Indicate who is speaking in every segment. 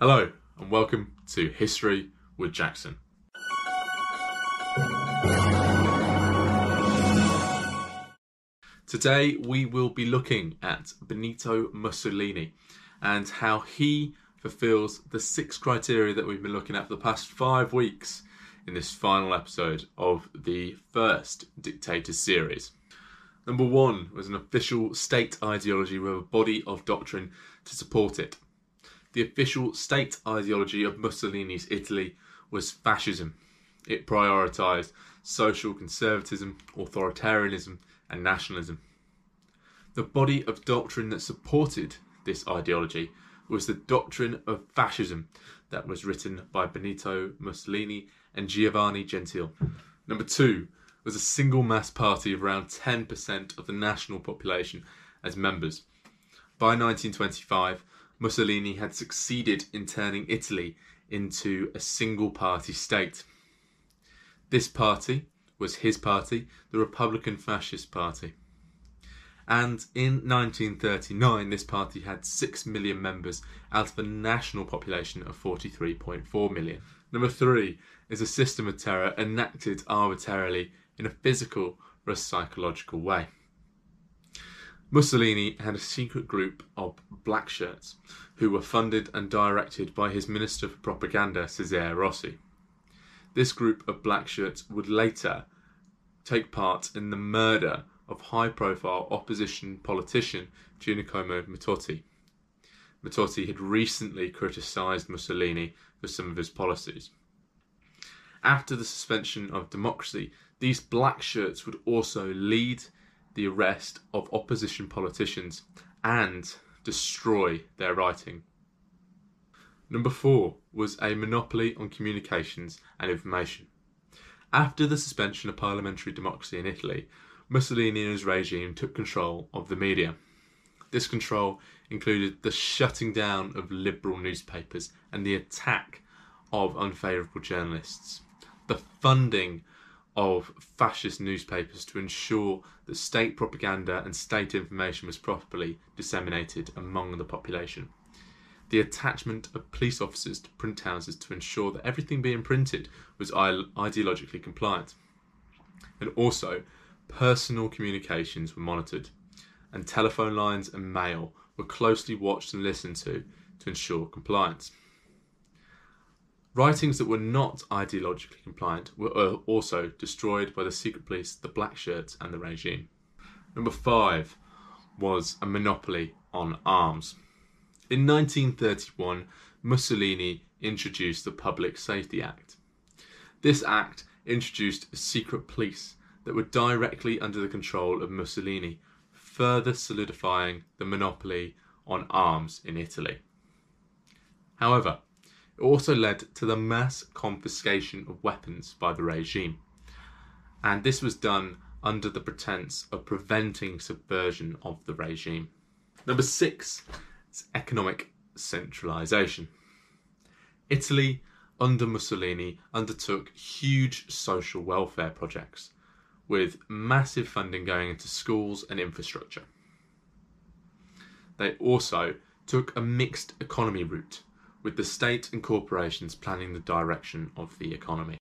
Speaker 1: Hello, and welcome to History with Jackson. Today we will be looking at Benito Mussolini and how he fulfills the six criteria that we've been looking at for the past five weeks in this final episode of the first Dictator series. Number one was an official state ideology with a body of doctrine to support it. The official state ideology of Mussolini's Italy was fascism. It prioritised social conservatism, authoritarianism, and nationalism. The body of doctrine that supported this ideology was the doctrine of fascism that was written by Benito Mussolini and Giovanni Gentile. Number two was a single mass party of around 10% of the national population as members. By 1925, Mussolini had succeeded in turning Italy into a single party state. This party was his party, the Republican Fascist Party. And in 1939, this party had 6 million members out of a national population of 43.4 million. Number three is a system of terror enacted arbitrarily in a physical or a psychological way. Mussolini had a secret group of black shirts who were funded and directed by his Minister for Propaganda, Cesare Rossi. This group of black shirts would later take part in the murder of high profile opposition politician Giacomo Matteotti. Matteotti had recently criticised Mussolini for some of his policies. After the suspension of democracy, these black shirts would also lead the arrest of opposition politicians and destroy their writing. Number four was a monopoly on communications and information. After the suspension of parliamentary democracy in Italy, Mussolini and his regime took control of the media. This control included the shutting down of liberal newspapers and the attack of unfavourable journalists, the funding of fascist newspapers to ensure that state propaganda and state information was properly disseminated among the population. The attachment of police officers to print houses to ensure that everything being printed was ideologically compliant. And also, personal communications were monitored, and telephone lines and mail were closely watched and listened to to ensure compliance. Writings that were not ideologically compliant were uh, also destroyed by the secret police, the black shirts, and the regime. Number five was a monopoly on arms. In 1931, Mussolini introduced the Public Safety Act. This act introduced a secret police that were directly under the control of Mussolini, further solidifying the monopoly on arms in Italy. However, it also led to the mass confiscation of weapons by the regime. And this was done under the pretense of preventing subversion of the regime. Number six is economic centralization. Italy, under Mussolini, undertook huge social welfare projects with massive funding going into schools and infrastructure. They also took a mixed economy route with the state and corporations planning the direction of the economy.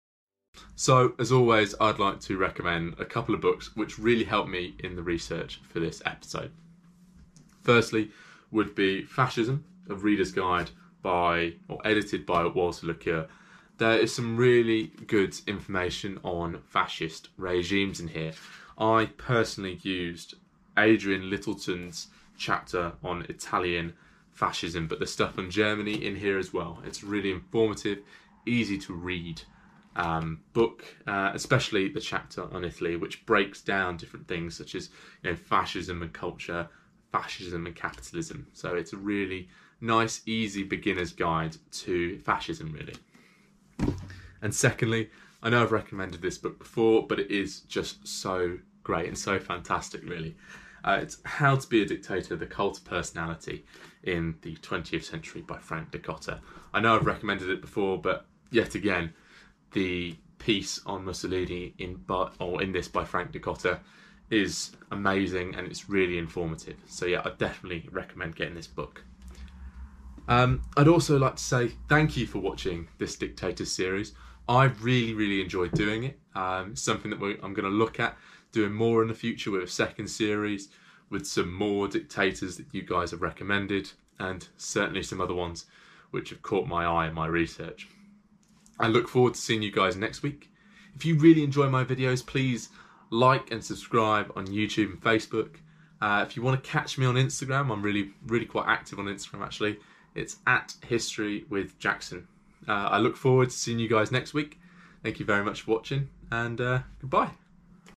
Speaker 1: So, as always, I'd like to recommend a couple of books which really helped me in the research for this episode. Firstly, would be Fascism, a reader's guide by or edited by Walter Laqueur. There is some really good information on fascist regimes in here. I personally used Adrian Lyttelton's chapter on Italian fascism, but the stuff on Germany in here as well. It's really informative, easy to read um, book, uh, especially the chapter on Italy, which breaks down different things such as you know fascism and culture, fascism and capitalism. So it's a really nice, easy beginner's guide to fascism, really. And secondly, I know I've recommended this book before, but it is just so great and so fantastic, really. Uh, it's How to Be a Dictator The Cult of Personality in the 20th Century by Frank Dikötter. I know I've recommended it before, but yet again, the piece on Mussolini in but or in this by Frank Dikötter is amazing and it's really informative. So yeah, I definitely recommend getting this book. Um, I'd also like to say thank you for watching this Dictators series. I've really, really enjoyed doing it. Um, something that I'm going to look at doing more in the future with a second series, with some more dictators that you guys have recommended, and certainly some other ones which have caught my eye in my research. I look forward to seeing you guys next week. If you really enjoy my videos, please like and subscribe on YouTube and Facebook. Uh, if you want to catch me on Instagram, I'm really, really quite active on Instagram actually. It's at History with Jackson. Uh, I look forward to seeing you guys next week. Thank you very much for watching, and uh, goodbye.